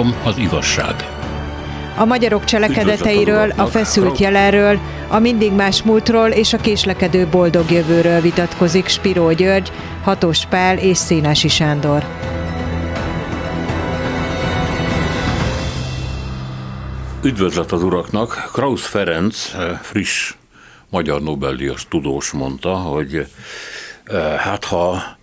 Centrum az igazság. A magyarok cselekedeteiről, a feszült jelenről, a mindig más múltról és a késlekedő boldog jövőről vitatkozik Spiró György, Hatos Pál és Szénási Sándor. Üdvözlet az uraknak! Krausz Ferenc, eh, friss magyar Nobel-díjas tudós mondta, hogy eh, hát ha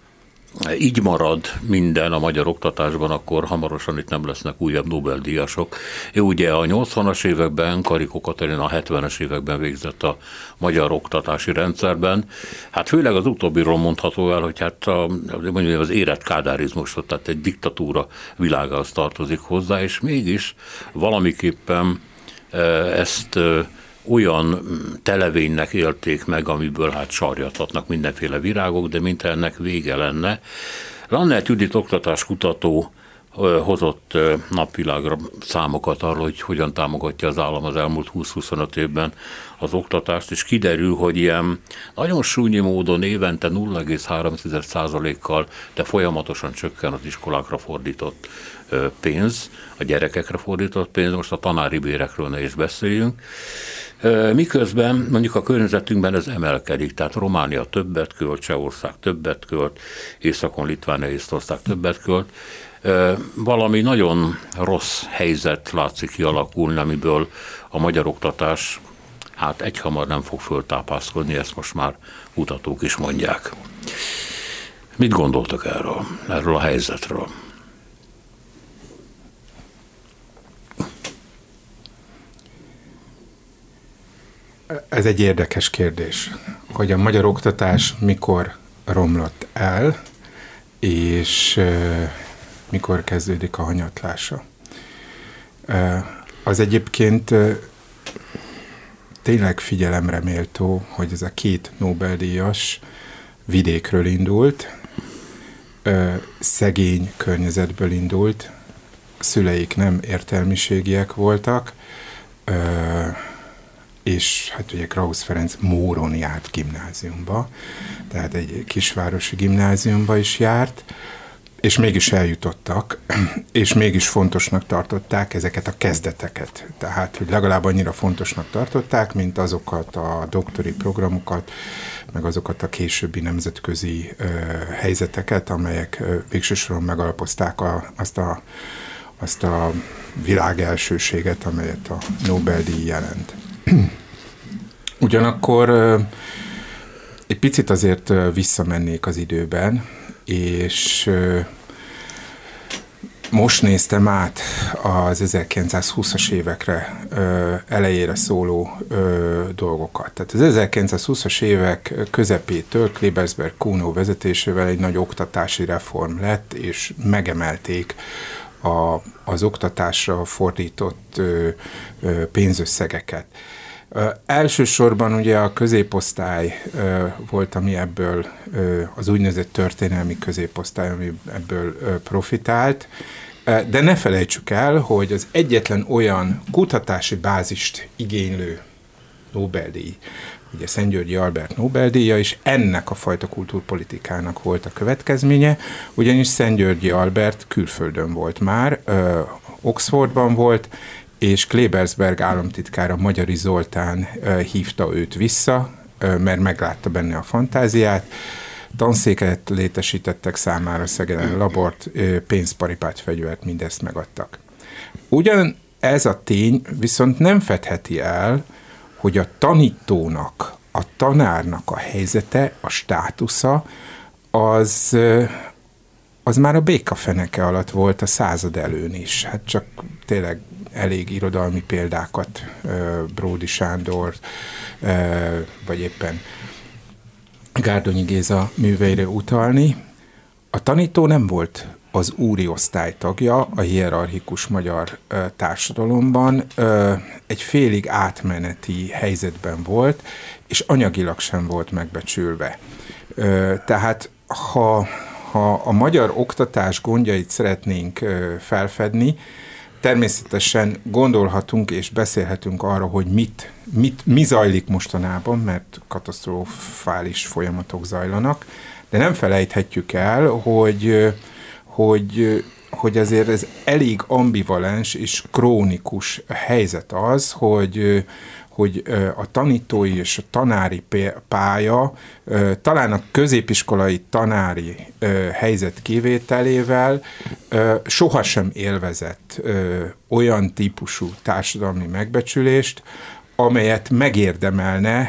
így marad minden a magyar oktatásban, akkor hamarosan itt nem lesznek újabb Nobel-díjasok. Ő ugye a 80-as években, Karikó Katalina a 70-es években végzett a magyar oktatási rendszerben. Hát főleg az utóbbiról mondható el, hogy hát a, mondjuk az érett kádárizmus, tehát egy diktatúra világához tartozik hozzá, és mégis valamiképpen e, ezt e, olyan televénynek élték meg, amiből hát sarjathatnak mindenféle virágok, de mint ennek vége lenne. Lannert Judit oktatáskutató hozott napvilágra számokat arról, hogy hogyan támogatja az állam az elmúlt 20-25 évben az oktatást, és kiderül, hogy ilyen nagyon súnyi módon évente 0,3%-kal, de folyamatosan csökken az iskolákra fordított pénz, a gyerekekre fordított pénz, most a tanári bérekről ne is beszéljünk. Miközben mondjuk a környezetünkben ez emelkedik, tehát Románia többet költ, Csehország többet költ, Északon Litvánia, Észtország többet költ, valami nagyon rossz helyzet látszik kialakulni, amiből a magyar oktatás hát egyhamar nem fog föltápászkodni, ezt most már kutatók is mondják. Mit gondoltak erről, erről a helyzetről? Ez egy érdekes kérdés, hogy a magyar oktatás mikor romlott el, és mikor kezdődik a hanyatlása. Az egyébként tényleg figyelemre méltó, hogy ez a két Nobel-díjas vidékről indult, szegény környezetből indult, szüleik nem értelmiségiek voltak, és hát ugye Krausz Ferenc Móron járt gimnáziumba, tehát egy kisvárosi gimnáziumba is járt, és mégis eljutottak, és mégis fontosnak tartották ezeket a kezdeteket. Tehát, hogy legalább annyira fontosnak tartották, mint azokat a doktori programokat, meg azokat a későbbi nemzetközi ö, helyzeteket, amelyek ö, végsősoron megalapozták a, azt, a, azt a világ elsőséget, amelyet a Nobel-díj jelent. Ugyanakkor egy picit azért visszamennék az időben, és most néztem át az 1920-as évekre elejére szóló dolgokat. Tehát az 1920-as évek közepétől Klebersberg Kuno vezetésével egy nagy oktatási reform lett, és megemelték a, az oktatásra fordított pénzösszegeket. Elsősorban ugye a középosztály volt, ami ebből az úgynevezett történelmi középosztály, ami ebből profitált, de ne felejtsük el, hogy az egyetlen olyan kutatási bázist igénylő Nobel-díj, ugye Szent Györgyi Albert Nobel-díja, és ennek a fajta kultúrpolitikának volt a következménye, ugyanis Szent Györgyi Albert külföldön volt már, Oxfordban volt, és Klebersberg államtitkára Magyari Zoltán hívta őt vissza, mert meglátta benne a fantáziát, tanszéket létesítettek számára, Szegeden labort, pénzparipát, fegyvert, mindezt megadtak. Ugyan ez a tény viszont nem fedheti el, hogy a tanítónak, a tanárnak a helyzete, a státusza, az, az már a békafeneke alatt volt a század előn is. Hát csak tényleg elég irodalmi példákat, Bródi Sándor, vagy éppen Gárdonyi Géza műveire utalni. A tanító nem volt az úri osztály tagja a hierarchikus magyar társadalomban, egy félig átmeneti helyzetben volt, és anyagilag sem volt megbecsülve. Tehát ha, ha a magyar oktatás gondjait szeretnénk felfedni, Természetesen gondolhatunk és beszélhetünk arra, hogy mit, mit, mi zajlik mostanában, mert katasztrofális folyamatok zajlanak, de nem felejthetjük el, hogy, hogy, hogy azért ez elég ambivalens és krónikus helyzet az, hogy hogy a tanítói és a tanári pálya talán a középiskolai tanári helyzet kivételével sohasem élvezett olyan típusú társadalmi megbecsülést, amelyet megérdemelne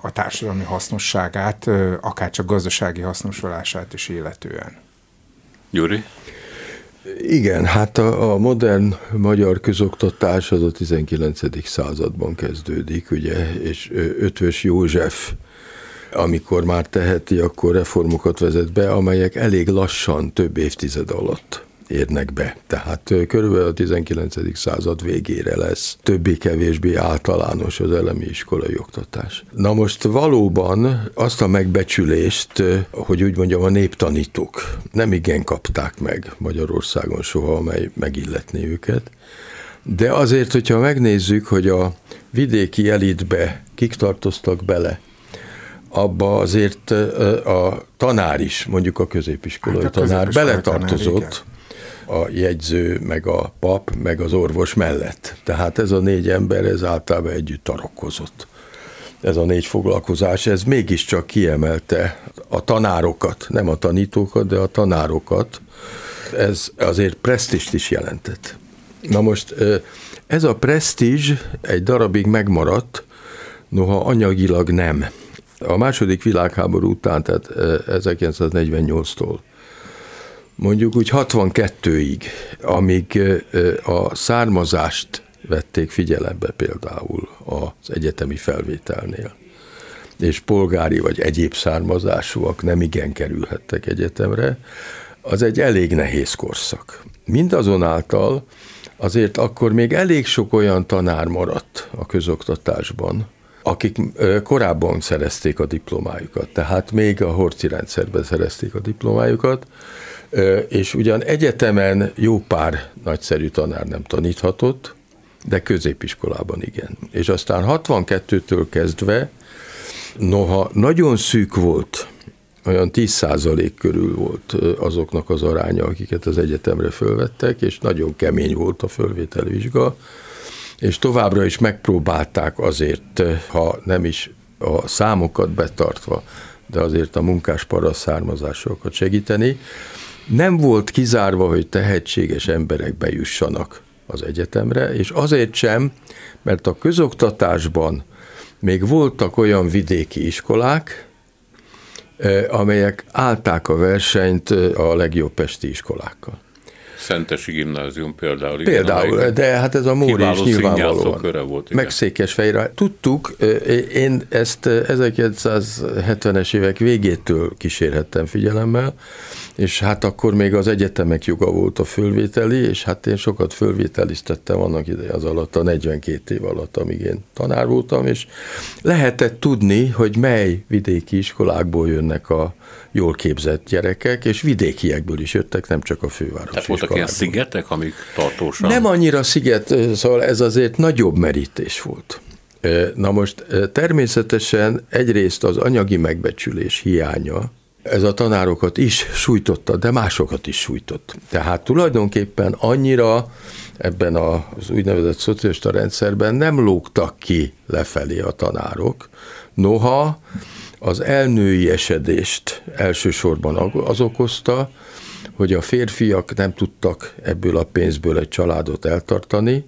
a társadalmi hasznosságát, akár csak gazdasági hasznosulását is illetően. Gyuri? Igen, hát a, a modern magyar közoktatás az a 19. században kezdődik, ugye, és Ötvös József, amikor már teheti, akkor reformokat vezet be, amelyek elég lassan, több évtized alatt érnek be. Tehát körülbelül a 19. század végére lesz többé-kevésbé általános az elemi iskolai oktatás. Na most valóban azt a megbecsülést, hogy úgy mondjam, a néptanítók nem igen kapták meg Magyarországon soha, amely megilletné őket. De azért, hogyha megnézzük, hogy a vidéki elitbe kik tartoztak bele, abba azért a tanár is, mondjuk a középiskolai hát a tanár beletartozott, tanár, a jegyző, meg a pap, meg az orvos mellett. Tehát ez a négy ember, ez általában együtt tarokkozott. Ez a négy foglalkozás, ez mégiscsak kiemelte a tanárokat, nem a tanítókat, de a tanárokat. Ez azért presztist is jelentett. Na most ez a presztízs egy darabig megmaradt, noha anyagilag nem. A második világháború után, tehát 1948-tól mondjuk úgy 62-ig, amíg a származást vették figyelembe például az egyetemi felvételnél, és polgári vagy egyéb származásúak nem igen kerülhettek egyetemre, az egy elég nehéz korszak. Mindazonáltal azért akkor még elég sok olyan tanár maradt a közoktatásban, akik korábban szerezték a diplomájukat, tehát még a horci rendszerben szerezték a diplomájukat, és ugyan egyetemen jó pár nagyszerű tanár nem taníthatott, de középiskolában igen. És aztán 62-től kezdve, noha nagyon szűk volt, olyan 10% körül volt azoknak az aránya, akiket az egyetemre fölvettek, és nagyon kemény volt a fölvételi vizsga, és továbbra is megpróbálták azért, ha nem is a számokat betartva, de azért a munkás származásokat segíteni, nem volt kizárva, hogy tehetséges emberek bejussanak az egyetemre, és azért sem, mert a közoktatásban még voltak olyan vidéki iskolák, eh, amelyek állták a versenyt eh, a legjobb pesti iskolákkal. Szentesi gimnázium például. Például, igen, de hát ez a Móri is nyilvánvalóan. volt. Igen. Meg Székesfehérvár. Tudtuk, én ezt 1970-es évek végétől kísérhettem figyelemmel, és hát akkor még az egyetemek joga volt a fölvételi, és hát én sokat fölvételiztettem annak ideje az alatt, a 42 év alatt, amíg én tanár voltam, és lehetett tudni, hogy mely vidéki iskolákból jönnek a jól képzett gyerekek, és vidékiekből is jöttek, nem csak a fővárosi Tehát voltak ilyen szigetek, amik tartósan? Nem annyira sziget, szóval ez azért nagyobb merítés volt. Na most természetesen egyrészt az anyagi megbecsülés hiánya, ez a tanárokat is sújtotta, de másokat is sújtott. Tehát tulajdonképpen annyira ebben az úgynevezett szocialista rendszerben nem lógtak ki lefelé a tanárok, noha az elnői esedést elsősorban az okozta, hogy a férfiak nem tudtak ebből a pénzből egy családot eltartani,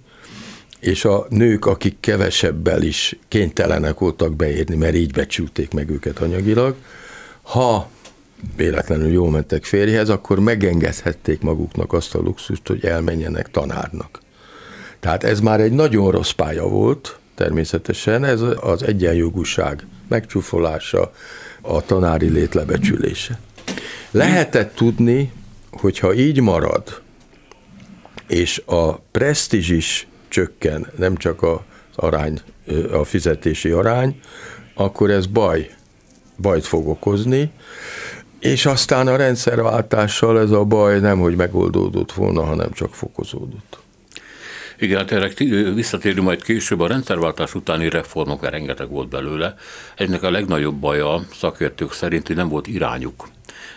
és a nők, akik kevesebbel is kénytelenek voltak beérni, mert így becsülték meg őket anyagilag, ha véletlenül jól mentek férjhez, akkor megengedhették maguknak azt a luxust, hogy elmenjenek tanárnak. Tehát ez már egy nagyon rossz pálya volt, természetesen, ez az egyenjogúság megcsúfolása, a tanári létlebecsülése. Lehetett tudni, hogyha így marad, és a presztízs is csökken, nem csak az arány, a fizetési arány, akkor ez baj, bajt fog okozni, és aztán a rendszerváltással ez a baj nem, hogy megoldódott volna, hanem csak fokozódott. Igen, hát erre visszatérünk majd később. A rendszerváltás utáni reformok, rengeteg volt belőle. Egynek a legnagyobb baja szakértők szerint, hogy nem volt irányuk.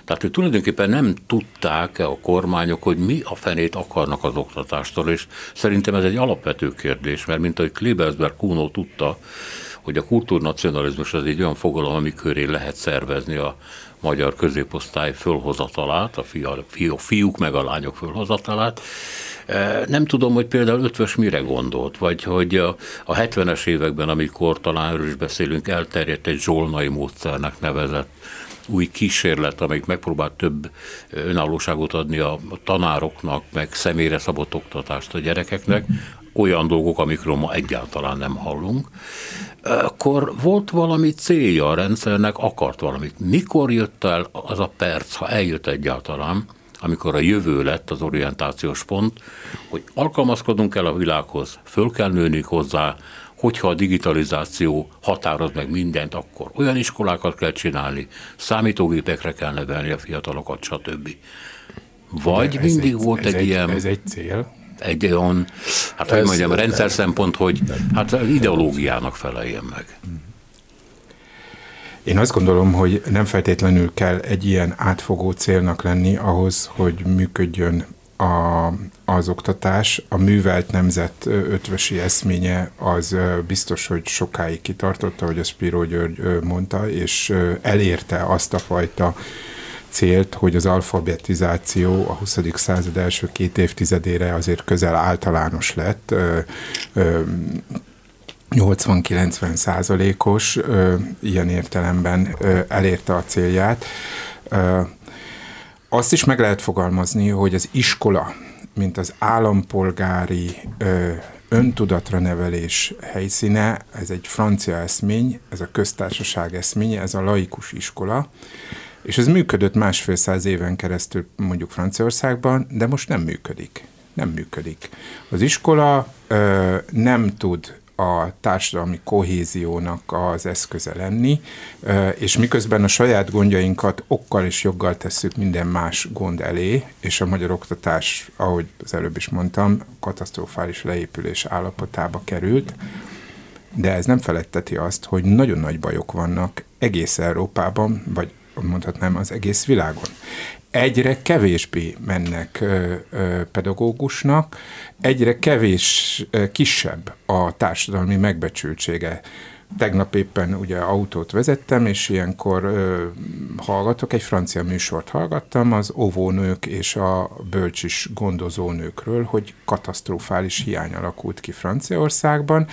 Tehát, hogy tulajdonképpen nem tudták a kormányok, hogy mi a fenét akarnak az oktatástól, és szerintem ez egy alapvető kérdés, mert mint ahogy Klebersberg Kuno tudta, hogy a kultúrnacionalizmus az egy olyan fogalom, ami köré lehet szervezni a magyar középosztály fölhozatalát, a fiú, fiúk meg a lányok fölhozatalát. Nem tudom, hogy például Ötvös mire gondolt, vagy hogy a, a 70-es években, amikor talán erről is beszélünk, elterjedt egy zsolnai módszernek nevezett új kísérlet, amelyik megpróbált több önállóságot adni a tanároknak, meg személyre szabott oktatást a gyerekeknek, olyan dolgok, amikről ma egyáltalán nem hallunk, akkor volt valami célja a rendszernek, akart valamit. Mikor jött el az a perc, ha eljött egyáltalán, amikor a jövő lett az orientációs pont, hogy alkalmazkodunk el a világhoz, föl kell nőni hozzá, hogyha a digitalizáció határoz meg mindent, akkor olyan iskolákat kell csinálni, számítógépekre kell nevelni a fiatalokat, stb. Vagy mindig egy, volt egy, egy ilyen... Ez egy cél egy olyan, hát hogy mondjam, rendszer szempont, hogy hát ideológiának feleljen meg. Én azt gondolom, hogy nem feltétlenül kell egy ilyen átfogó célnak lenni ahhoz, hogy működjön a, az oktatás. A művelt nemzet ötvösi eszménye az biztos, hogy sokáig kitartotta, hogy a Spiro György mondta, és elérte azt a fajta célt, hogy az alfabetizáció a 20. század első két évtizedére azért közel általános lett, 80-90 százalékos, ilyen értelemben elérte a célját. Azt is meg lehet fogalmazni, hogy az iskola, mint az állampolgári öntudatra nevelés helyszíne, ez egy francia eszmény, ez a köztársaság eszménye, ez a laikus iskola, és ez működött másfél száz éven keresztül mondjuk Franciaországban, de most nem működik. Nem működik. Az iskola ö, nem tud a társadalmi kohéziónak az eszköze lenni, és miközben a saját gondjainkat okkal és joggal tesszük minden más gond elé, és a magyar oktatás, ahogy az előbb is mondtam, katasztrofális leépülés állapotába került, de ez nem feletteti azt, hogy nagyon nagy bajok vannak egész Európában, vagy mondhatnám az egész világon. Egyre kevésbé mennek pedagógusnak, egyre kevés, kisebb a társadalmi megbecsültsége Tegnap éppen ugye autót vezettem, és ilyenkor ö, hallgatok, egy francia műsort hallgattam az óvónők és a bölcsis gondozónőkről, hogy katasztrofális hiány alakult ki Franciaországban,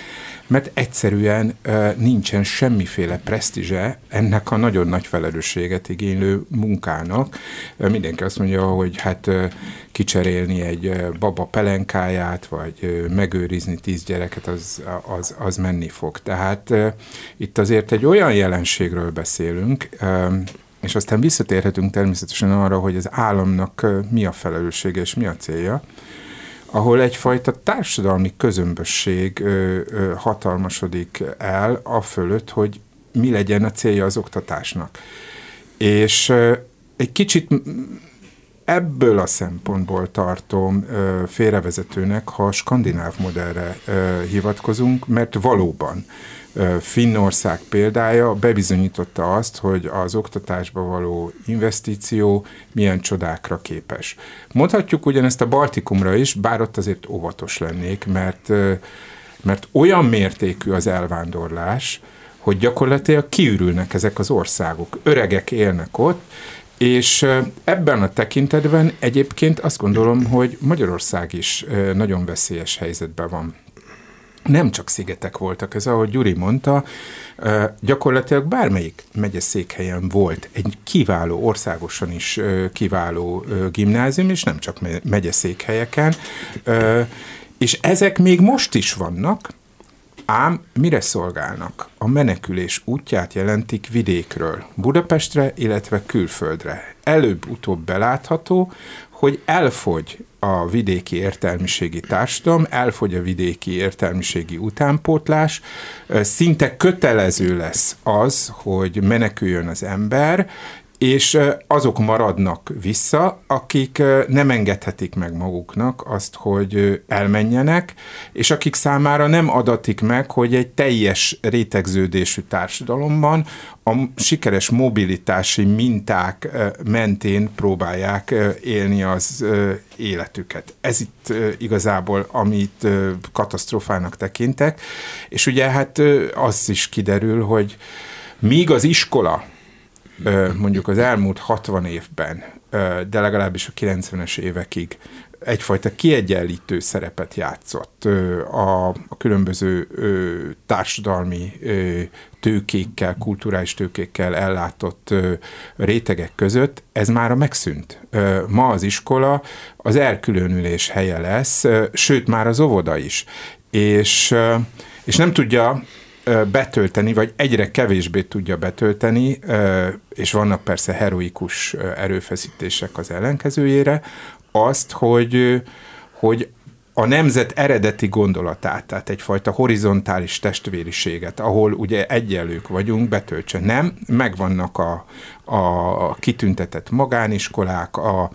mert egyszerűen ö, nincsen semmiféle presztízse ennek a nagyon nagy felelősséget igénylő munkának. Mindenki azt mondja, hogy hát kicserélni egy baba pelenkáját, vagy megőrizni tíz gyereket, az, az, az menni fog. Tehát itt azért egy olyan jelenségről beszélünk, és aztán visszatérhetünk természetesen arra, hogy az államnak mi a felelőssége és mi a célja, ahol egyfajta társadalmi közömbösség hatalmasodik el a fölött, hogy mi legyen a célja az oktatásnak. És egy kicsit ebből a szempontból tartom félrevezetőnek, ha a skandináv modellre hivatkozunk, mert valóban Finnország példája bebizonyította azt, hogy az oktatásba való investíció milyen csodákra képes. Mondhatjuk ugyanezt a Baltikumra is, bár ott azért óvatos lennék, mert, mert olyan mértékű az elvándorlás, hogy gyakorlatilag kiürülnek ezek az országok. Öregek élnek ott, és ebben a tekintetben egyébként azt gondolom, hogy Magyarország is nagyon veszélyes helyzetben van. Nem csak szigetek voltak, ez ahogy Gyuri mondta, gyakorlatilag bármelyik megyeszékhelyen volt egy kiváló, országosan is kiváló gimnázium, és nem csak megyeszékhelyeken, és ezek még most is vannak, Ám mire szolgálnak? A menekülés útját jelentik vidékről, Budapestre, illetve külföldre. Előbb-utóbb belátható, hogy elfogy a vidéki értelmiségi társadalom, elfogy a vidéki értelmiségi utánpótlás, szinte kötelező lesz az, hogy meneküljön az ember, és azok maradnak vissza, akik nem engedhetik meg maguknak azt, hogy elmenjenek, és akik számára nem adatik meg, hogy egy teljes rétegződésű társadalomban a sikeres mobilitási minták mentén próbálják élni az életüket. Ez itt igazából, amit katasztrófának tekintek, és ugye hát az is kiderül, hogy míg az iskola mondjuk az elmúlt 60 évben, de legalábbis a 90-es évekig egyfajta kiegyenlítő szerepet játszott a, a különböző társadalmi tőkékkel, kulturális tőkékkel ellátott rétegek között, ez már megszűnt. Ma az iskola az elkülönülés helye lesz, sőt már az óvoda is. És, és nem tudja betölteni, vagy egyre kevésbé tudja betölteni, és vannak persze heroikus erőfeszítések az ellenkezőjére, azt, hogy, hogy a nemzet eredeti gondolatát, tehát egyfajta horizontális testvériséget, ahol ugye egyenlők vagyunk, betöltse. Nem, megvannak a, a kitüntetett magániskolák, a, a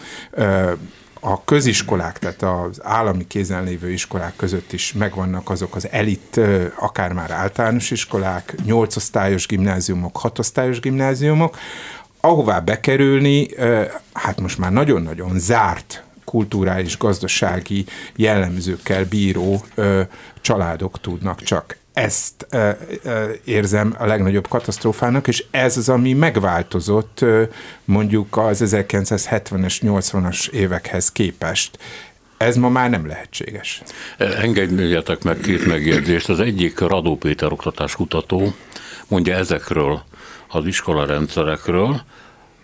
köziskolák, tehát az állami kézen lévő iskolák között is megvannak azok az elit, akár már általános iskolák, nyolcosztályos gimnáziumok, hatosztályos gimnáziumok, ahová bekerülni, hát most már nagyon-nagyon zárt kulturális, gazdasági jellemzőkkel bíró családok tudnak csak ezt e, e, érzem a legnagyobb katasztrófának, és ez az, ami megváltozott e, mondjuk az 1970-es, 80-as évekhez képest. Ez ma már nem lehetséges. Engedjetek meg két megjegyzést. Az egyik Radó Péter oktatáskutató mondja ezekről az iskolarendszerekről,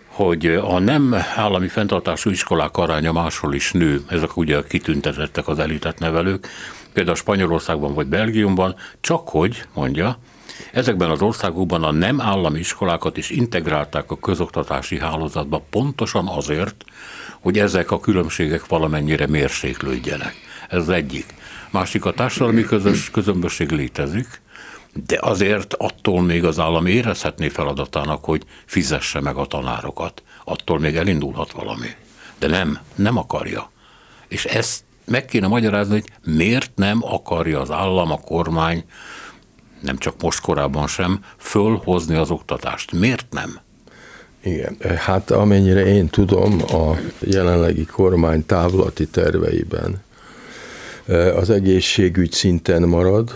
hogy a nem állami fenntartású iskolák aránya máshol is nő. Ezek ugye kitüntetettek az elitet nevelők, például Spanyolországban vagy Belgiumban, csak hogy, mondja, Ezekben az országokban a nem állami iskolákat is integrálták a közoktatási hálózatba pontosan azért, hogy ezek a különbségek valamennyire mérséklődjenek. Ez az egyik. Másik a társadalmi közös közömbösség létezik, de azért attól még az állam érezhetné feladatának, hogy fizesse meg a tanárokat. Attól még elindulhat valami. De nem, nem akarja. És ezt meg kéne magyarázni, hogy miért nem akarja az állam, a kormány, nem csak most korábban sem, fölhozni az oktatást. Miért nem? Igen, hát amennyire én tudom, a jelenlegi kormány távlati terveiben eh, az egészségügy szinten marad,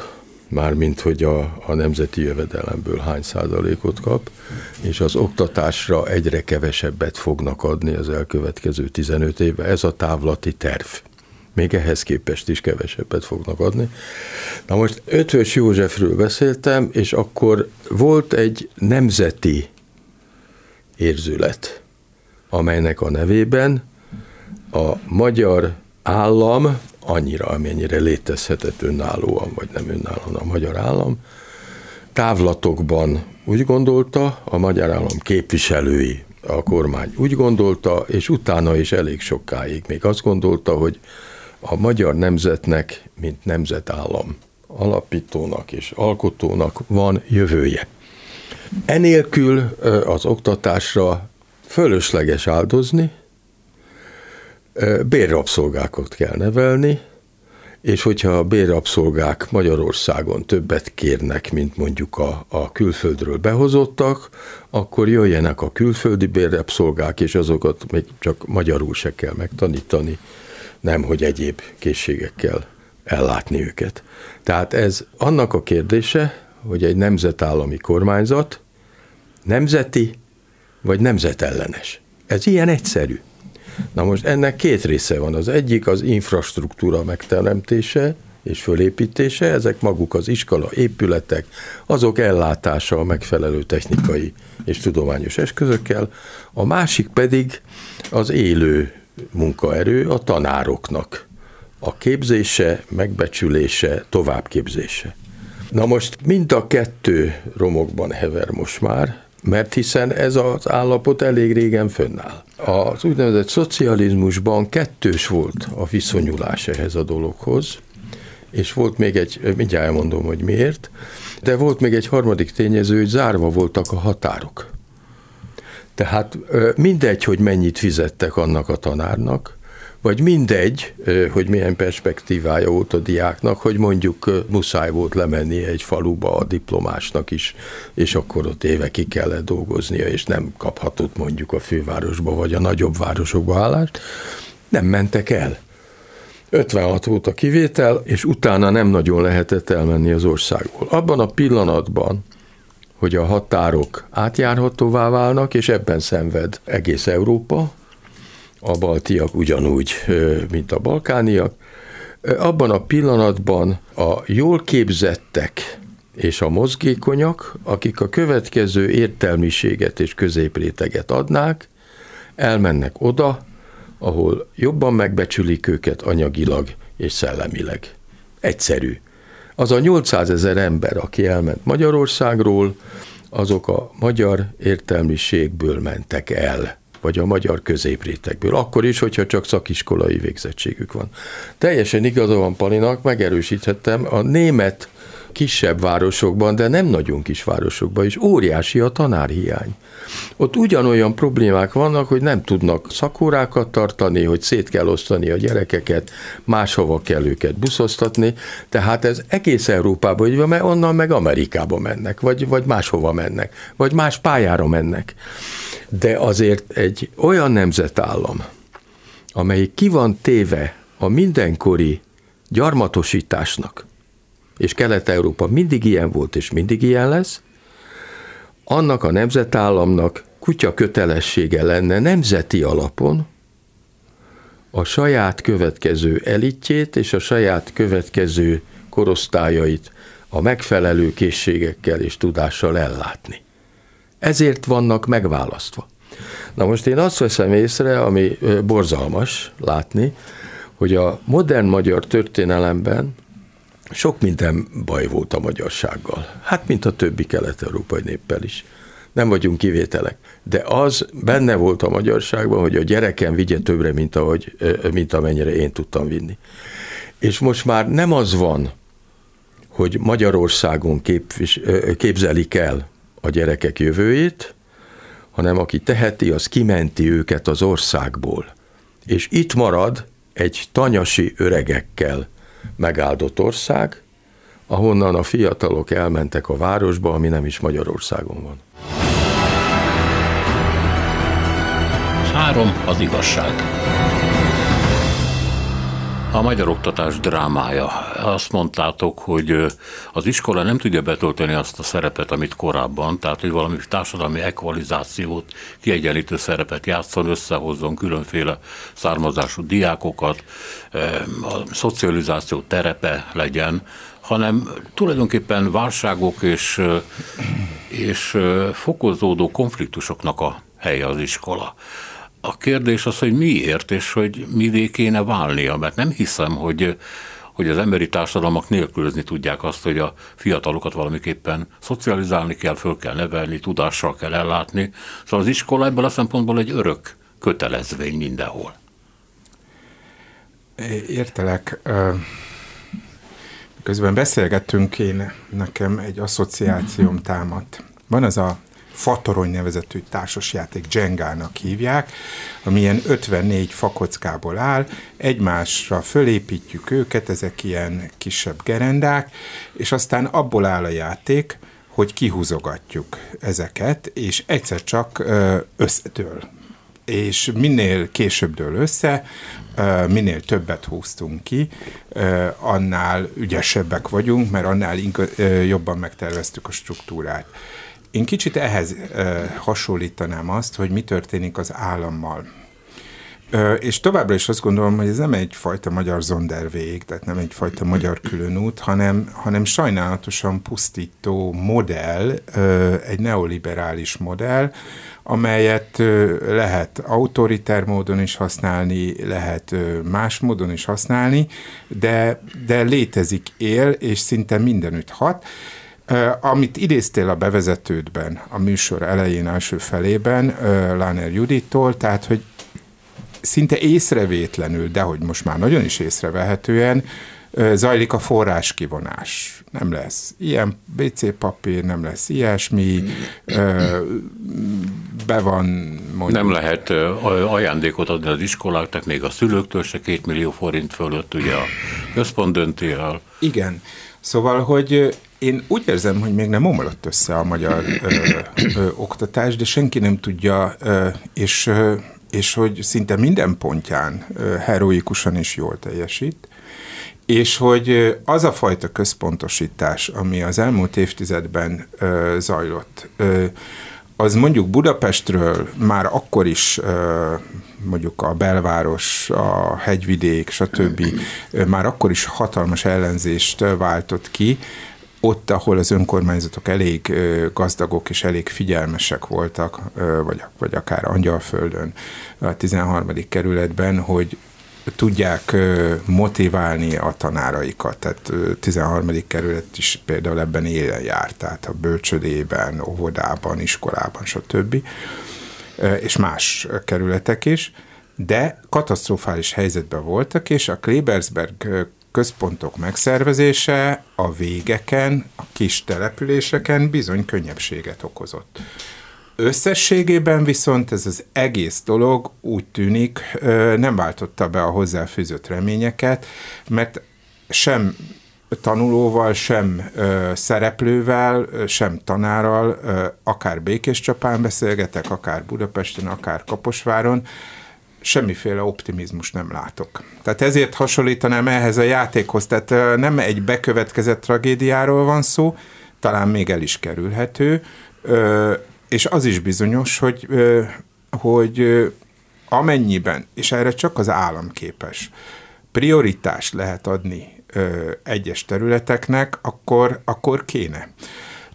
mármint hogy a, a nemzeti jövedelemből hány százalékot kap, és az oktatásra egyre kevesebbet fognak adni az elkövetkező 15 évben. Ez a távlati terv még ehhez képest is kevesebbet fognak adni. Na most Ötvös Józsefről beszéltem, és akkor volt egy nemzeti érzület, amelynek a nevében a magyar állam, annyira, amennyire létezhetett önállóan, vagy nem önállóan a magyar állam, távlatokban úgy gondolta, a magyar állam képviselői, a kormány úgy gondolta, és utána is elég sokáig még azt gondolta, hogy a magyar nemzetnek, mint nemzetállam alapítónak és alkotónak van jövője. Enélkül az oktatásra fölösleges áldozni, bérrabszolgákat kell nevelni, és hogyha a bérrabszolgák Magyarországon többet kérnek, mint mondjuk a, a külföldről behozottak, akkor jöjjenek a külföldi bérrabszolgák, és azokat még csak magyarul se kell megtanítani, nem hogy egyéb készségekkel ellátni őket. Tehát ez annak a kérdése, hogy egy nemzetállami kormányzat nemzeti vagy nemzetellenes. Ez ilyen egyszerű. Na most ennek két része van. Az egyik az infrastruktúra megteremtése és fölépítése, ezek maguk az iskola épületek, azok ellátása a megfelelő technikai és tudományos eszközökkel, a másik pedig az élő munkaerő a tanároknak. A képzése, megbecsülése, továbbképzése. Na most mind a kettő romokban hever most már, mert hiszen ez az állapot elég régen fönnáll. Az úgynevezett szocializmusban kettős volt a viszonyulás ehhez a dologhoz, és volt még egy, mindjárt elmondom, hogy miért, de volt még egy harmadik tényező, hogy zárva voltak a határok. Tehát mindegy, hogy mennyit fizettek annak a tanárnak, vagy mindegy, hogy milyen perspektívája volt a diáknak, hogy mondjuk muszáj volt lemenni egy faluba a diplomásnak is, és akkor ott évekig kellett dolgoznia, és nem kaphatott mondjuk a fővárosba, vagy a nagyobb városokba állást, nem mentek el. 56 volt a kivétel, és utána nem nagyon lehetett elmenni az országból. Abban a pillanatban, hogy a határok átjárhatóvá válnak, és ebben szenved egész Európa, a baltiak ugyanúgy, mint a balkániak. Abban a pillanatban a jól képzettek és a mozgékonyak, akik a következő értelmiséget és középréteget adnák, elmennek oda, ahol jobban megbecsülik őket anyagilag és szellemileg. Egyszerű. Az a 800 ezer ember, aki elment Magyarországról, azok a magyar értelmiségből mentek el vagy a magyar középrétekből. Akkor is, hogyha csak szakiskolai végzettségük van. Teljesen igaza van Palinak, megerősíthettem, a német kisebb városokban, de nem nagyon kis városokban is óriási a tanárhiány. Ott ugyanolyan problémák vannak, hogy nem tudnak szakórákat tartani, hogy szét kell osztani a gyerekeket, máshova kell őket buszoztatni, tehát ez egész Európában így van, mert onnan meg Amerikába mennek, vagy, vagy máshova mennek, vagy más pályára mennek. De azért egy olyan nemzetállam, amelyik ki van téve a mindenkori gyarmatosításnak, és Kelet-Európa mindig ilyen volt, és mindig ilyen lesz, annak a nemzetállamnak kutya kötelessége lenne nemzeti alapon a saját következő elitjét és a saját következő korosztályait a megfelelő készségekkel és tudással ellátni. Ezért vannak megválasztva. Na most én azt veszem észre, ami borzalmas látni, hogy a modern magyar történelemben sok minden baj volt a magyarsággal. Hát, mint a többi kelet-európai néppel is. Nem vagyunk kivételek. De az benne volt a magyarságban, hogy a gyerekem vigye többre, mint, ahogy, mint amennyire én tudtam vinni. És most már nem az van, hogy Magyarországon képvis, képzelik el a gyerekek jövőjét, hanem aki teheti, az kimenti őket az országból. És itt marad egy tanyasi öregekkel megáldott ország, ahonnan a fiatalok elmentek a városba, ami nem is Magyarországon van. Három az igazság. A magyar oktatás drámája. Azt mondtátok, hogy az iskola nem tudja betölteni azt a szerepet, amit korábban, tehát hogy valami társadalmi ekvalizációt, kiegyenlítő szerepet játszon, összehozzon különféle származású diákokat, a szocializáció terepe legyen, hanem tulajdonképpen válságok és, és fokozódó konfliktusoknak a helye az iskola. A kérdés az, hogy miért, és hogy mivé kéne válnia, mert nem hiszem, hogy, hogy az emberi társadalmak nélkülözni tudják azt, hogy a fiatalokat valamiképpen szocializálni kell, föl kell nevelni, tudással kell ellátni. Szóval az iskola ebből a szempontból egy örök kötelezvény mindenhol. Értelek. Közben beszélgettünk, én nekem egy asszociációm támadt. Van az a Fatorony nevezetű társasjáték Jengának hívják, ami ilyen 54 fakockából áll, egymásra fölépítjük őket, ezek ilyen kisebb gerendák, és aztán abból áll a játék, hogy kihúzogatjuk ezeket, és egyszer csak összedől. És minél később dől össze, minél többet húztunk ki, annál ügyesebbek vagyunk, mert annál jobban megterveztük a struktúrát. Én kicsit ehhez hasonlítanám azt, hogy mi történik az állammal. És továbbra is azt gondolom, hogy ez nem egyfajta magyar zondervég, tehát nem egyfajta magyar különút, hanem, hanem sajnálatosan pusztító modell, egy neoliberális modell, amelyet lehet autoriter módon is használni, lehet más módon is használni, de, de létezik, él, és szinte mindenütt hat. Amit idéztél a bevezetődben, a műsor elején, első felében, Láner Judittól, tehát, hogy szinte észrevétlenül, de hogy most már nagyon is észrevehetően, zajlik a forráskivonás. Nem lesz ilyen BC papír, nem lesz ilyesmi, be van mondjuk. Nem lehet ajándékot adni az iskoláknak, még a szülőktől se két millió forint fölött, ugye a központ dönti el. Igen. Szóval, hogy én úgy érzem, hogy még nem omlott össze a magyar ö, ö, oktatás, de senki nem tudja, ö, és, ö, és hogy szinte minden pontján ö, heroikusan is jól teljesít, és hogy az a fajta központosítás, ami az elmúlt évtizedben ö, zajlott, ö, az mondjuk Budapestről már akkor is mondjuk a belváros, a hegyvidék, stb. már akkor is hatalmas ellenzést váltott ki, ott, ahol az önkormányzatok elég gazdagok és elég figyelmesek voltak, vagy, vagy akár Angyalföldön, a 13. kerületben, hogy tudják motiválni a tanáraikat. Tehát 13. kerület is például ebben élen járt, tehát a bölcsödében, óvodában, iskolában, stb. És más kerületek is, de katasztrofális helyzetben voltak, és a Klebersberg központok megszervezése a végeken, a kis településeken bizony könnyebbséget okozott. Összességében viszont ez az egész dolog úgy tűnik nem váltotta be a hozzáfűzött reményeket, mert sem tanulóval, sem ö, szereplővel, sem tanárral, ö, akár Békés Csapán beszélgetek, akár Budapesten, akár Kaposváron, semmiféle optimizmus nem látok. Tehát ezért hasonlítanám ehhez a játékhoz, tehát nem egy bekövetkezett tragédiáról van szó, talán még el is kerülhető, és az is bizonyos, hogy, hogy amennyiben, és erre csak az állam képes, prioritást lehet adni egyes területeknek, akkor, akkor kéne.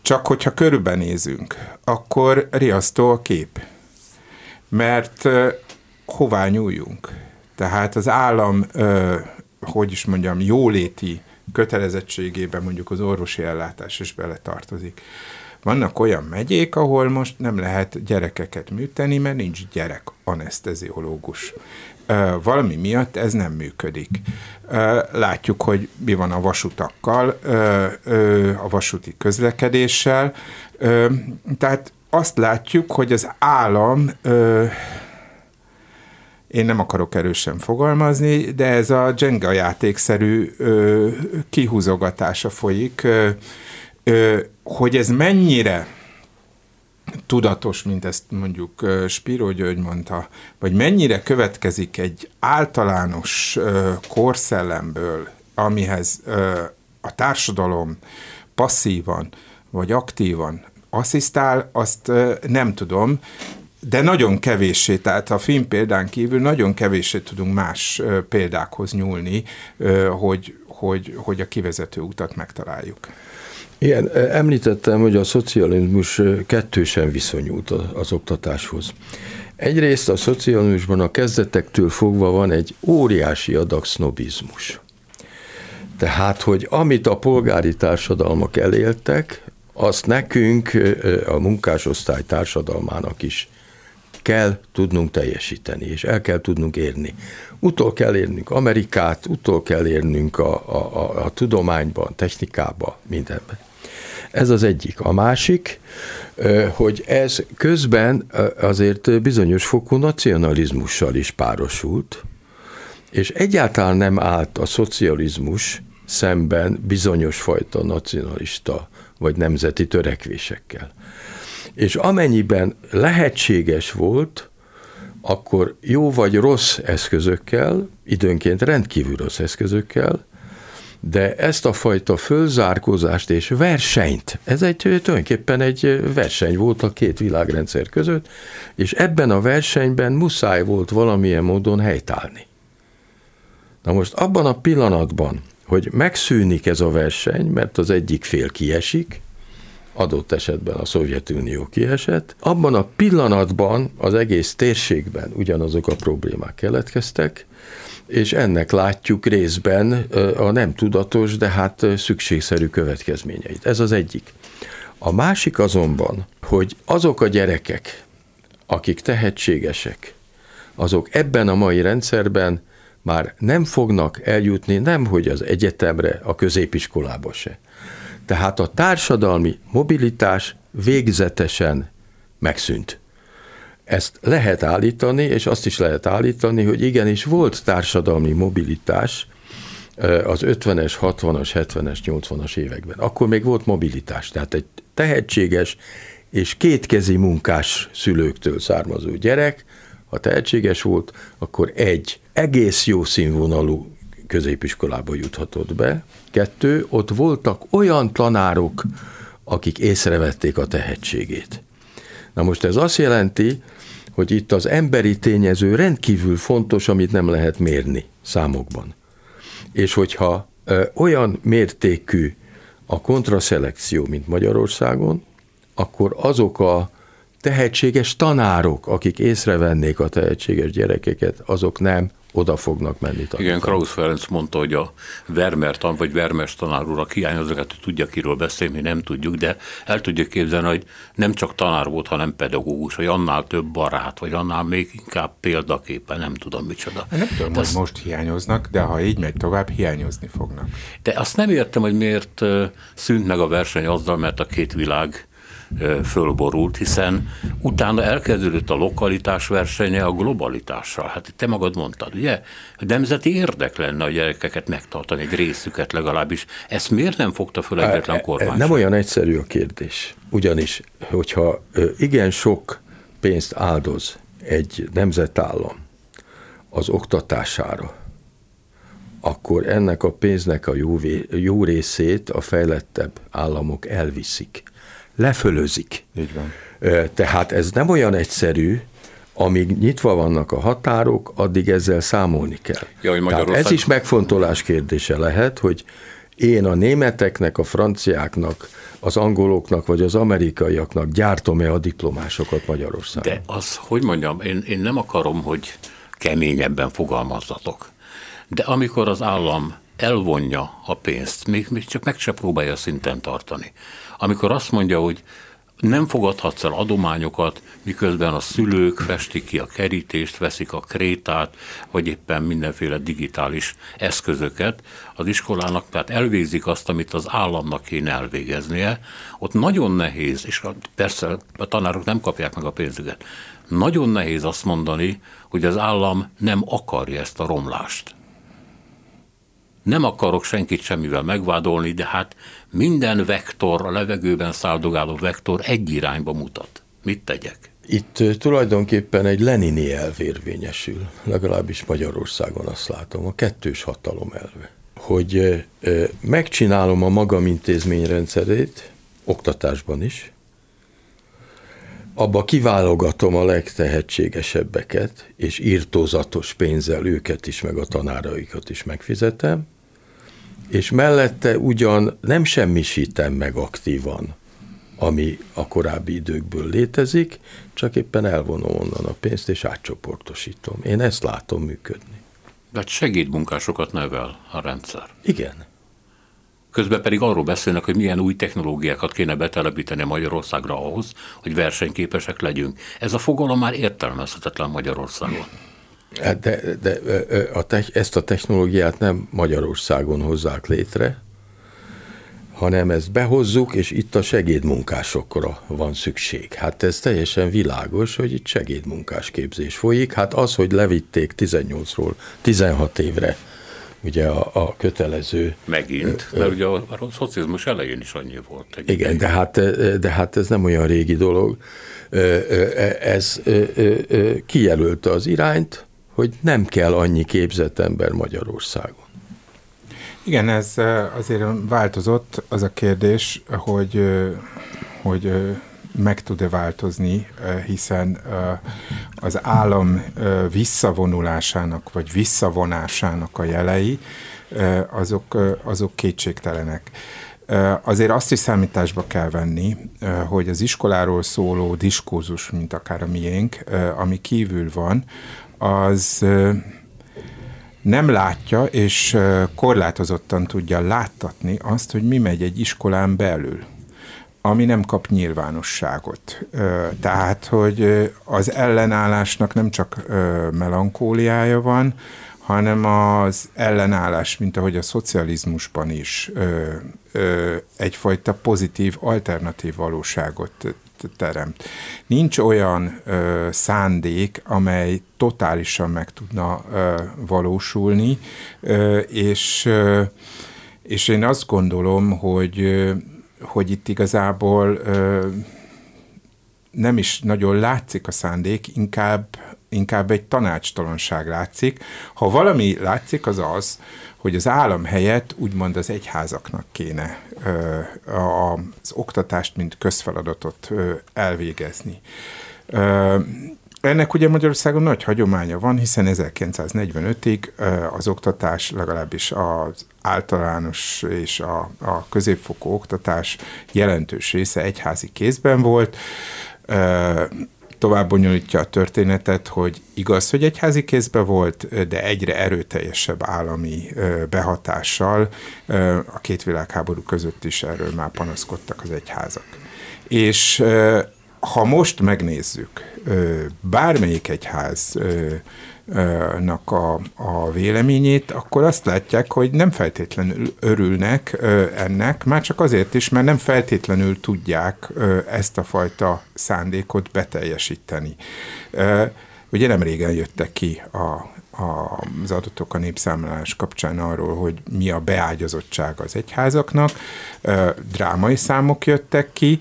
Csak hogyha körülbenézünk, akkor riasztó a kép. Mert hová nyúljunk? Tehát az állam, hogy is mondjam, jóléti kötelezettségében mondjuk az orvosi ellátás is beletartozik. Vannak olyan megyék, ahol most nem lehet gyerekeket műteni, mert nincs gyerek anesteziológus. Valami miatt ez nem működik. Látjuk, hogy mi van a vasutakkal, a vasúti közlekedéssel. Tehát azt látjuk, hogy az állam én nem akarok erősen fogalmazni, de ez a Jenga játékszerű ö, kihúzogatása folyik, ö, ö, hogy ez mennyire tudatos, mint ezt mondjuk Spiro György mondta, vagy mennyire következik egy általános korszellemből, amihez a társadalom passzívan vagy aktívan asszisztál, azt nem tudom, de nagyon kevéssé, tehát a film példán kívül nagyon kevéssé tudunk más példákhoz nyúlni, hogy, hogy, hogy a kivezető utat megtaláljuk. Igen, említettem, hogy a szocializmus kettősen viszonyult az oktatáshoz. Egyrészt a szocializmusban a kezdetektől fogva van egy óriási adag sznobizmus. Tehát, hogy amit a polgári társadalmak eléltek, azt nekünk, a munkásosztály társadalmának is kell tudnunk teljesíteni, és el kell tudnunk érni. Utol kell érnünk Amerikát, utol kell érnünk a, a, a, a tudományban, technikában, mindenben. Ez az egyik. A másik, hogy ez közben azért bizonyos fokú nacionalizmussal is párosult, és egyáltalán nem állt a szocializmus szemben bizonyos fajta nacionalista vagy nemzeti törekvésekkel. És amennyiben lehetséges volt, akkor jó vagy rossz eszközökkel, időnként rendkívül rossz eszközökkel, de ezt a fajta fölzárkózást és versenyt, ez egy tulajdonképpen egy verseny volt a két világrendszer között, és ebben a versenyben muszáj volt valamilyen módon helytállni. Na most abban a pillanatban, hogy megszűnik ez a verseny, mert az egyik fél kiesik, adott esetben a Szovjetunió kiesett. Abban a pillanatban az egész térségben ugyanazok a problémák keletkeztek, és ennek látjuk részben a nem tudatos, de hát szükségszerű következményeit. Ez az egyik. A másik azonban, hogy azok a gyerekek, akik tehetségesek, azok ebben a mai rendszerben már nem fognak eljutni nem hogy az egyetemre, a középiskolába se, tehát a társadalmi mobilitás végzetesen megszűnt. Ezt lehet állítani, és azt is lehet állítani, hogy igenis volt társadalmi mobilitás az 50-es, 60-as, 70-es, 80-as években. Akkor még volt mobilitás, tehát egy tehetséges és kétkezi munkás szülőktől származó gyerek, ha tehetséges volt, akkor egy egész jó színvonalú középiskolába juthatott be. Kettő, ott voltak olyan tanárok, akik észrevették a tehetségét. Na most ez azt jelenti, hogy itt az emberi tényező rendkívül fontos, amit nem lehet mérni számokban. És hogyha ö, olyan mértékű a kontraszelekció, mint Magyarországon, akkor azok a tehetséges tanárok, akik észrevennék a tehetséges gyerekeket, azok nem oda fognak menni tanítani. Igen, Krausz Ferenc mondta, hogy a Vermer tan, vagy Vermes tanár úr, aki hiányoznak, hogy tudja, kiről beszélni, mi nem tudjuk, de el tudjuk képzelni, hogy nem csak tanár volt, hanem pedagógus, vagy annál több barát, vagy annál még inkább példaképpen, nem tudom micsoda. Nem tudom, de hogy azt, most hiányoznak, de ha így megy tovább, hiányozni fognak. De azt nem értem, hogy miért szűnt meg a verseny azzal, mert a két világ fölborult, hiszen utána elkezdődött a lokalitás versenye a globalitással. Hát te magad mondtad, ugye? A nemzeti érdek lenne a gyerekeket megtartani, egy részüket legalábbis. Ezt miért nem fogta föl egyetlen kormány? Nem olyan egyszerű a kérdés. Ugyanis, hogyha igen sok pénzt áldoz egy nemzetállam az oktatására, akkor ennek a pénznek a jó, jó részét a fejlettebb államok elviszik lefölözik. Így van. Tehát ez nem olyan egyszerű, amíg nyitva vannak a határok, addig ezzel számolni kell. Ja, hogy Tehát ez is megfontolás kérdése lehet, hogy én a németeknek, a franciáknak, az angoloknak vagy az amerikaiaknak gyártom-e a diplomásokat Magyarországon? De az, hogy mondjam, én, én nem akarom, hogy keményebben fogalmazzatok. De amikor az állam elvonja a pénzt, még, még csak meg se próbálja szinten tartani, amikor azt mondja, hogy nem fogadhatsz el adományokat, miközben a szülők festik ki a kerítést, veszik a krétát, vagy éppen mindenféle digitális eszközöket az iskolának, tehát elvégzik azt, amit az államnak kéne elvégeznie. Ott nagyon nehéz, és persze a tanárok nem kapják meg a pénzüket, nagyon nehéz azt mondani, hogy az állam nem akarja ezt a romlást. Nem akarok senkit semmivel megvádolni, de hát minden vektor, a levegőben száldogáló vektor egy irányba mutat. Mit tegyek? Itt tulajdonképpen egy Lenini elv érvényesül, legalábbis Magyarországon azt látom, a kettős hatalom elve. Hogy megcsinálom a magam intézményrendszerét, oktatásban is, abba kiválogatom a legtehetségesebbeket, és írtózatos pénzzel őket is, meg a tanáraikat is megfizetem, és mellette ugyan nem semmisítem meg aktívan, ami a korábbi időkből létezik, csak éppen elvonom onnan a pénzt, és átcsoportosítom. Én ezt látom működni. De hát segédmunkásokat nevel a rendszer. Igen. Közben pedig arról beszélnek, hogy milyen új technológiákat kéne betelepíteni Magyarországra ahhoz, hogy versenyképesek legyünk. Ez a fogalom már értelmezhetetlen Magyarországon. Hát de, de a te, ezt a technológiát nem Magyarországon hozzák létre, hanem ezt behozzuk, és itt a segédmunkásokra van szükség. Hát ez teljesen világos, hogy itt segédmunkás képzés folyik. Hát az, hogy levitték 18-ról 16 évre ugye a, a kötelező... Megint, ö, mert ugye a, a szocializmus elején is annyi volt. Igen, de hát, de hát ez nem olyan régi dolog. Ez kijelölte az irányt, hogy nem kell annyi képzett ember Magyarországon. Igen, ez azért változott az a kérdés, hogy, hogy meg tud-e változni, hiszen az állam visszavonulásának vagy visszavonásának a jelei, azok, azok kétségtelenek. Azért azt is számításba kell venni, hogy az iskoláról szóló diskurzus, mint akár a miénk, ami kívül van, az nem látja és korlátozottan tudja láttatni azt, hogy mi megy egy iskolán belül ami nem kap nyilvánosságot. Tehát, hogy az ellenállásnak nem csak melankóliája van, hanem az ellenállás, mint ahogy a szocializmusban is egyfajta pozitív, alternatív valóságot teremt. Nincs olyan ö, szándék, amely totálisan meg tudna ö, valósulni, ö, és, ö, és én azt gondolom, hogy, ö, hogy itt igazából ö, nem is nagyon látszik a szándék, inkább, inkább egy tanácstalanság látszik. Ha valami látszik, az az, hogy az állam helyett úgymond az egyházaknak kéne az oktatást, mint közfeladatot elvégezni. Ennek ugye Magyarországon nagy hagyománya van, hiszen 1945-ig az oktatás, legalábbis az általános és a, a középfokú oktatás jelentős része egyházi kézben volt tovább bonyolítja a történetet, hogy igaz, hogy egyházi kézbe volt, de egyre erőteljesebb állami behatással a két világháború között is erről már panaszkodtak az egyházak. És ha most megnézzük, bármelyik egyház nak a, a véleményét, akkor azt látják, hogy nem feltétlenül örülnek ennek, már csak azért is, mert nem feltétlenül tudják ezt a fajta szándékot beteljesíteni. Ugye nem régen jöttek ki a, az adatok a népszámlálás kapcsán arról, hogy mi a beágyazottság az egyházaknak. Drámai számok jöttek ki,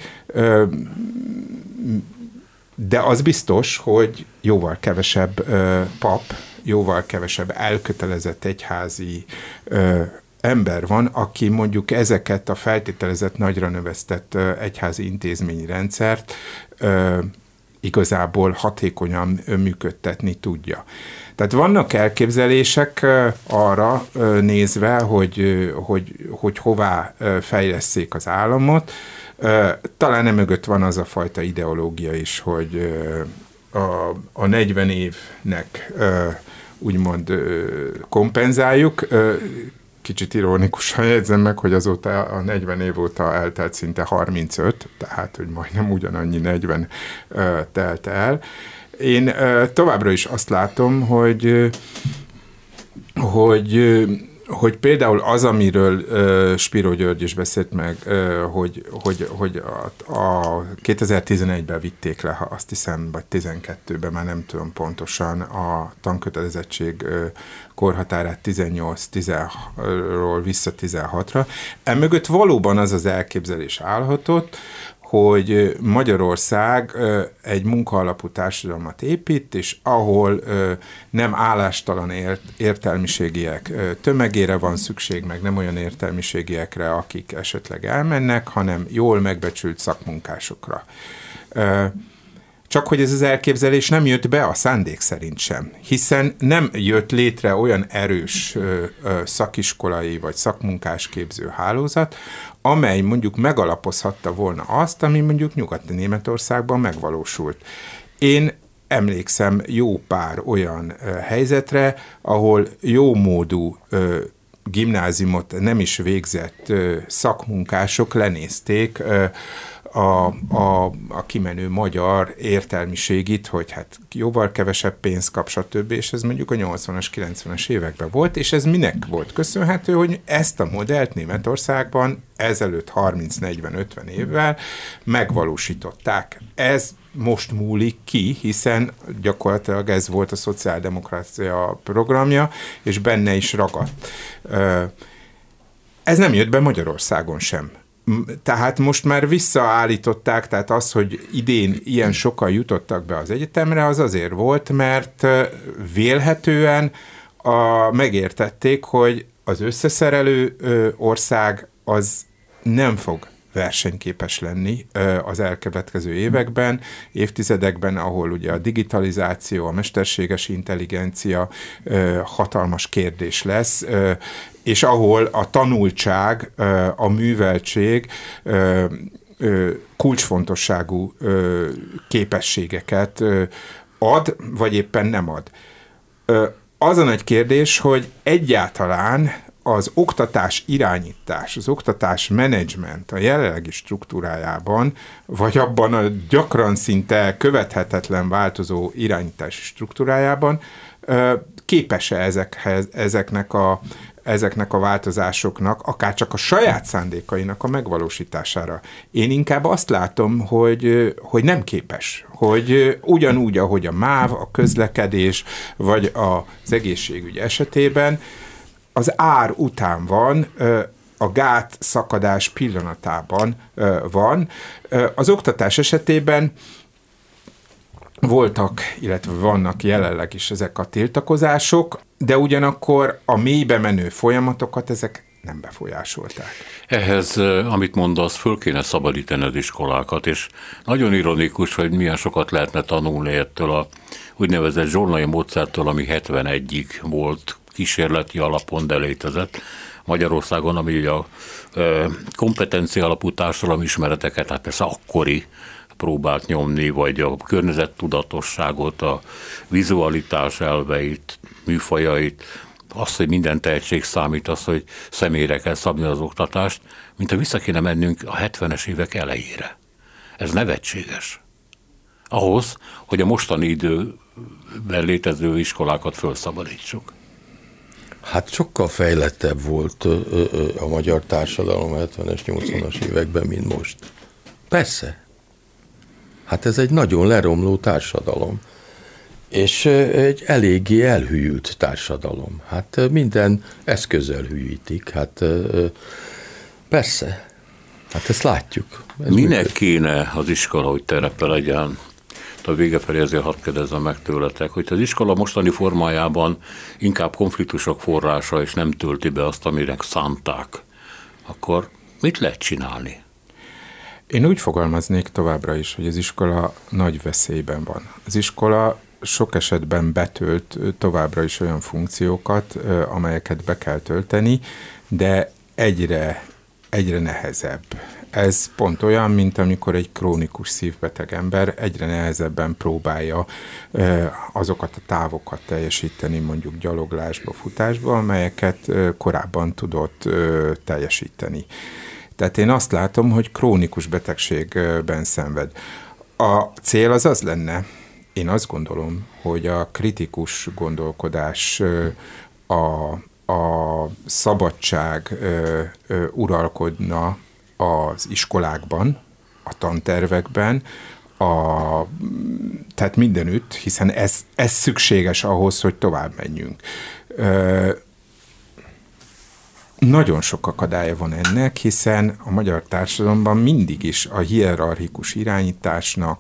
de az biztos, hogy jóval kevesebb ö, pap, jóval kevesebb elkötelezett egyházi ö, ember van, aki mondjuk ezeket a feltételezett nagyra növesztett ö, egyházi intézményi rendszert ö, igazából hatékonyan működtetni tudja. Tehát vannak elképzelések arra nézve, hogy, hogy, hogy hová fejleszék az államot, talán nem mögött van az a fajta ideológia is, hogy a, a 40 évnek úgymond kompenzáljuk. Kicsit ironikusan jegyzem meg, hogy azóta a 40 év óta eltelt szinte 35, tehát hogy majdnem ugyanannyi 40 telt el. Én továbbra is azt látom, hogy hogy hogy például az, amiről uh, Spiro György is beszélt meg, uh, hogy, hogy, hogy a, a 2011-ben vitték le, ha azt hiszem, vagy 12-ben, már nem tudom pontosan, a tankötelezettség uh, korhatárát 18-ról vissza 16-ra. Emögött valóban az az elképzelés állhatott, hogy Magyarország egy munkaalapú társadalmat épít, és ahol nem állástalan értelmiségiek tömegére van szükség, meg nem olyan értelmiségiekre, akik esetleg elmennek, hanem jól megbecsült szakmunkásokra. Csak hogy ez az elképzelés nem jött be a szándék szerint sem, hiszen nem jött létre olyan erős szakiskolai vagy szakmunkásképző hálózat, amely mondjuk megalapozhatta volna azt, ami mondjuk nyugati Németországban megvalósult. Én emlékszem jó pár olyan helyzetre, ahol jó módú gimnáziumot nem is végzett szakmunkások lenézték a, a, a kimenő magyar értelmiségit, hogy hát jóval kevesebb pénzt kap, stb. És ez mondjuk a 80-as, 90-es években volt, és ez minek volt köszönhető, hogy ezt a modellt Németországban ezelőtt 30-40-50 évvel megvalósították. Ez most múlik ki, hiszen gyakorlatilag ez volt a szociáldemokrácia programja, és benne is ragadt. Ez nem jött be Magyarországon sem tehát most már visszaállították, tehát az, hogy idén ilyen sokan jutottak be az egyetemre, az azért volt, mert vélhetően a, megértették, hogy az összeszerelő ország az nem fog versenyképes lenni az elkövetkező években, évtizedekben, ahol ugye a digitalizáció, a mesterséges intelligencia hatalmas kérdés lesz, és ahol a tanultság, a műveltség kulcsfontosságú képességeket ad, vagy éppen nem ad. Az a nagy kérdés, hogy egyáltalán az oktatás irányítás, az oktatás menedzsment a jelenlegi struktúrájában, vagy abban a gyakran szinte követhetetlen változó irányítási struktúrájában képes-e ezekhez, ezeknek a ezeknek a változásoknak, akár csak a saját szándékainak a megvalósítására. Én inkább azt látom, hogy, hogy nem képes, hogy ugyanúgy, ahogy a MÁV, a közlekedés, vagy az egészségügy esetében, az ár után van, a gát szakadás pillanatában van. Az oktatás esetében voltak, illetve vannak jelenleg is ezek a tiltakozások, de ugyanakkor a mélybe menő folyamatokat ezek nem befolyásolták. Ehhez, amit mondasz, föl kéne szabadítani az iskolákat, és nagyon ironikus, hogy milyen sokat lehetne tanulni ettől a úgynevezett zsolnai módszertől, ami 71-ig volt kísérleti alapon, de létezett Magyarországon, ami ugye a kompetencia alapú társadalmi ismereteket, hát persze akkori próbált nyomni, vagy a környezettudatosságot, a vizualitás elveit, műfajait, azt, hogy minden tehetség számít, az, hogy személyre kell szabni az oktatást, mint ha vissza kéne mennünk a 70-es évek elejére. Ez nevetséges. Ahhoz, hogy a mostani időben létező iskolákat felszabadítsuk. Hát sokkal fejlettebb volt a magyar társadalom 70-es, 80-as években, mint most. Persze. Hát ez egy nagyon leromló társadalom. És egy eléggé elhűült társadalom. Hát minden eszközzel hűítik. Hát persze. Hát ezt látjuk. Ez Minek működik. kéne az iskola, hogy terepe legyen? A vége felé ezért hadd kérdezzem meg tőletek, hogy az iskola mostani formájában inkább konfliktusok forrása, és nem tölti be azt, amire szánták, akkor mit lehet csinálni? Én úgy fogalmaznék továbbra is, hogy az iskola nagy veszélyben van. Az iskola sok esetben betölt továbbra is olyan funkciókat, amelyeket be kell tölteni, de egyre, egyre nehezebb. Ez pont olyan, mint amikor egy krónikus szívbeteg ember egyre nehezebben próbálja azokat a távokat teljesíteni, mondjuk gyaloglásba, futásba, amelyeket korábban tudott teljesíteni. Tehát én azt látom, hogy krónikus betegségben szenved. A cél az az lenne, én azt gondolom, hogy a kritikus gondolkodás, a, a szabadság uralkodna az iskolákban, a tantervekben, a, tehát mindenütt, hiszen ez, ez szükséges ahhoz, hogy tovább menjünk. Nagyon sok akadálya van ennek, hiszen a magyar társadalomban mindig is a hierarchikus irányításnak,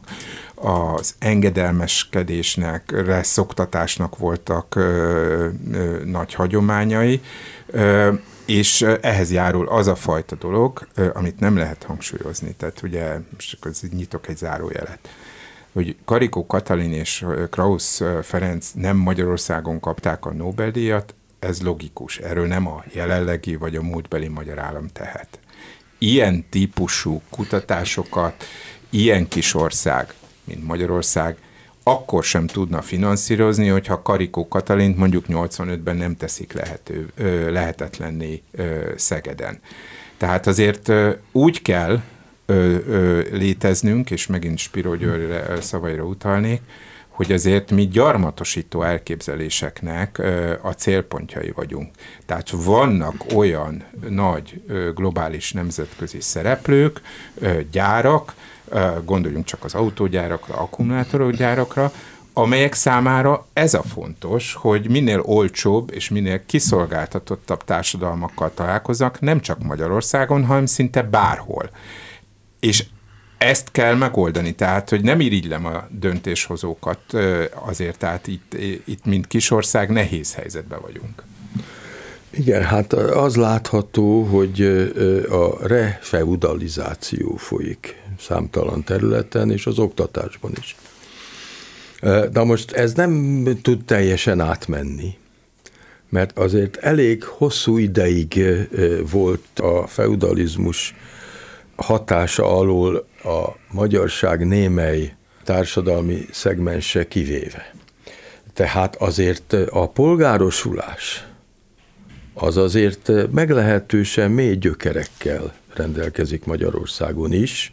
az engedelmeskedésnek, reszoktatásnak voltak ö, ö, nagy hagyományai, ö, és ehhez járul az a fajta dolog, amit nem lehet hangsúlyozni. Tehát ugye, most akkor nyitok egy zárójelet hogy Karikó Katalin és Krausz Ferenc nem Magyarországon kapták a Nobel-díjat, ez logikus. Erről nem a jelenlegi vagy a múltbeli magyar állam tehet. Ilyen típusú kutatásokat, ilyen kis ország, mint Magyarország, akkor sem tudna finanszírozni, hogyha Karikó Katalint mondjuk 85-ben nem teszik lehető, lehetetlenné Szegeden. Tehát azért úgy kell léteznünk, és megint Spiro Györgyre szavaira utalnék, hogy azért mi gyarmatosító elképzeléseknek a célpontjai vagyunk. Tehát vannak olyan nagy globális nemzetközi szereplők, gyárak, gondoljunk csak az autógyárakra, akkumulátorgyárakra, amelyek számára ez a fontos, hogy minél olcsóbb és minél kiszolgáltatottabb társadalmakkal találkoznak, nem csak Magyarországon, hanem szinte bárhol. És ezt kell megoldani, tehát, hogy nem irigylem a döntéshozókat azért, tehát itt, itt mint kisország nehéz helyzetben vagyunk. Igen, hát az látható, hogy a refeudalizáció folyik számtalan területen, és az oktatásban is. De most ez nem tud teljesen átmenni, mert azért elég hosszú ideig volt a feudalizmus hatása alól a magyarság némely társadalmi szegmense kivéve. Tehát azért a polgárosulás az azért meglehetősen mély gyökerekkel rendelkezik Magyarországon is,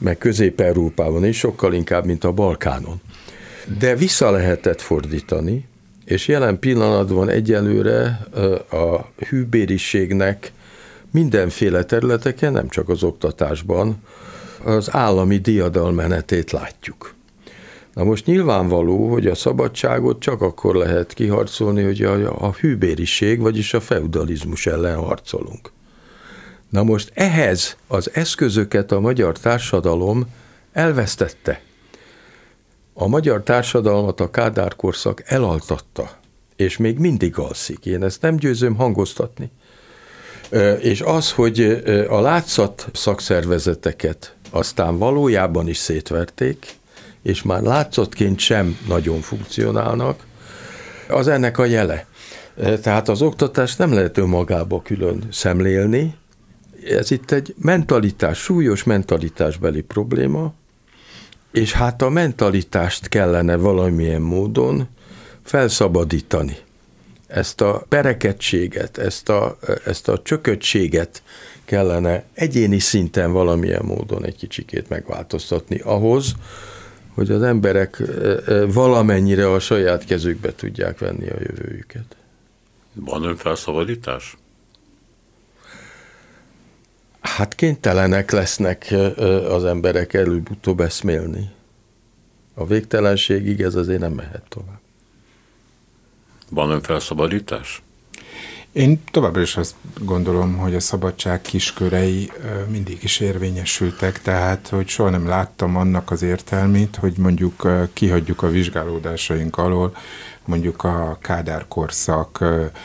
meg Közép-Európában is, sokkal inkább, mint a Balkánon. De vissza lehetett fordítani, és jelen pillanatban egyelőre a hűbériségnek mindenféle területeken, nem csak az oktatásban, az állami diadalmenetét látjuk. Na most nyilvánvaló, hogy a szabadságot csak akkor lehet kiharcolni, hogy a, a hűbériség, vagyis a feudalizmus ellen harcolunk. Na most ehhez az eszközöket a magyar társadalom elvesztette. A magyar társadalmat a Kádár korszak elaltatta, és még mindig alszik. Én ezt nem győzöm hangoztatni. És az, hogy a látszat szakszervezeteket aztán valójában is szétverték, és már látszottként sem nagyon funkcionálnak, az ennek a jele. Tehát az oktatást nem lehet önmagába külön szemlélni, ez itt egy mentalitás, súlyos mentalitásbeli probléma, és hát a mentalitást kellene valamilyen módon felszabadítani. Ezt a perekedtséget, ezt a, ezt a csököttséget kellene egyéni szinten valamilyen módon egy kicsikét megváltoztatni ahhoz, hogy az emberek valamennyire a saját kezükbe tudják venni a jövőjüket. Van önfelszabadítás? Hát kénytelenek lesznek az emberek előbb-utóbb eszmélni. A végtelenségig ez azért nem mehet tovább. Van önfelszabadítás? Én továbbra is azt gondolom, hogy a szabadság kiskörei mindig is érvényesültek, tehát hogy soha nem láttam annak az értelmét, hogy mondjuk kihagyjuk a vizsgálódásaink alól mondjuk a Kádár korszaknak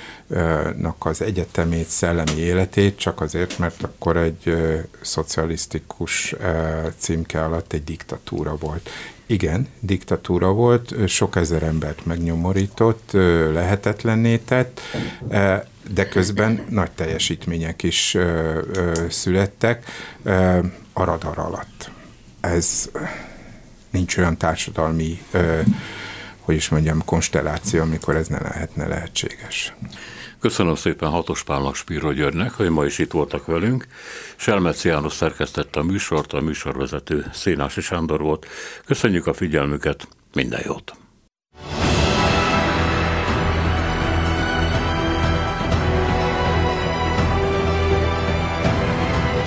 az egyetemét, szellemi életét, csak azért, mert akkor egy szocialisztikus címke alatt egy diktatúra volt. Igen, diktatúra volt, sok ezer embert megnyomorított, lehetetlenné tett, de közben nagy teljesítmények is születtek a radar alatt. Ez nincs olyan társadalmi hogy is mondjam, konstelláció, amikor ez ne lehetne lehetséges. Köszönöm szépen Hatos Pálnak Spiro Györgynek, hogy ma is itt voltak velünk. Selmeci János szerkesztette a műsort, a műsorvezető Szénási Sándor volt. Köszönjük a figyelmüket, minden jót!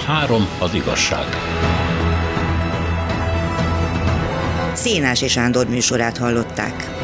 Három az igazság. Szénási Sándor műsorát hallották.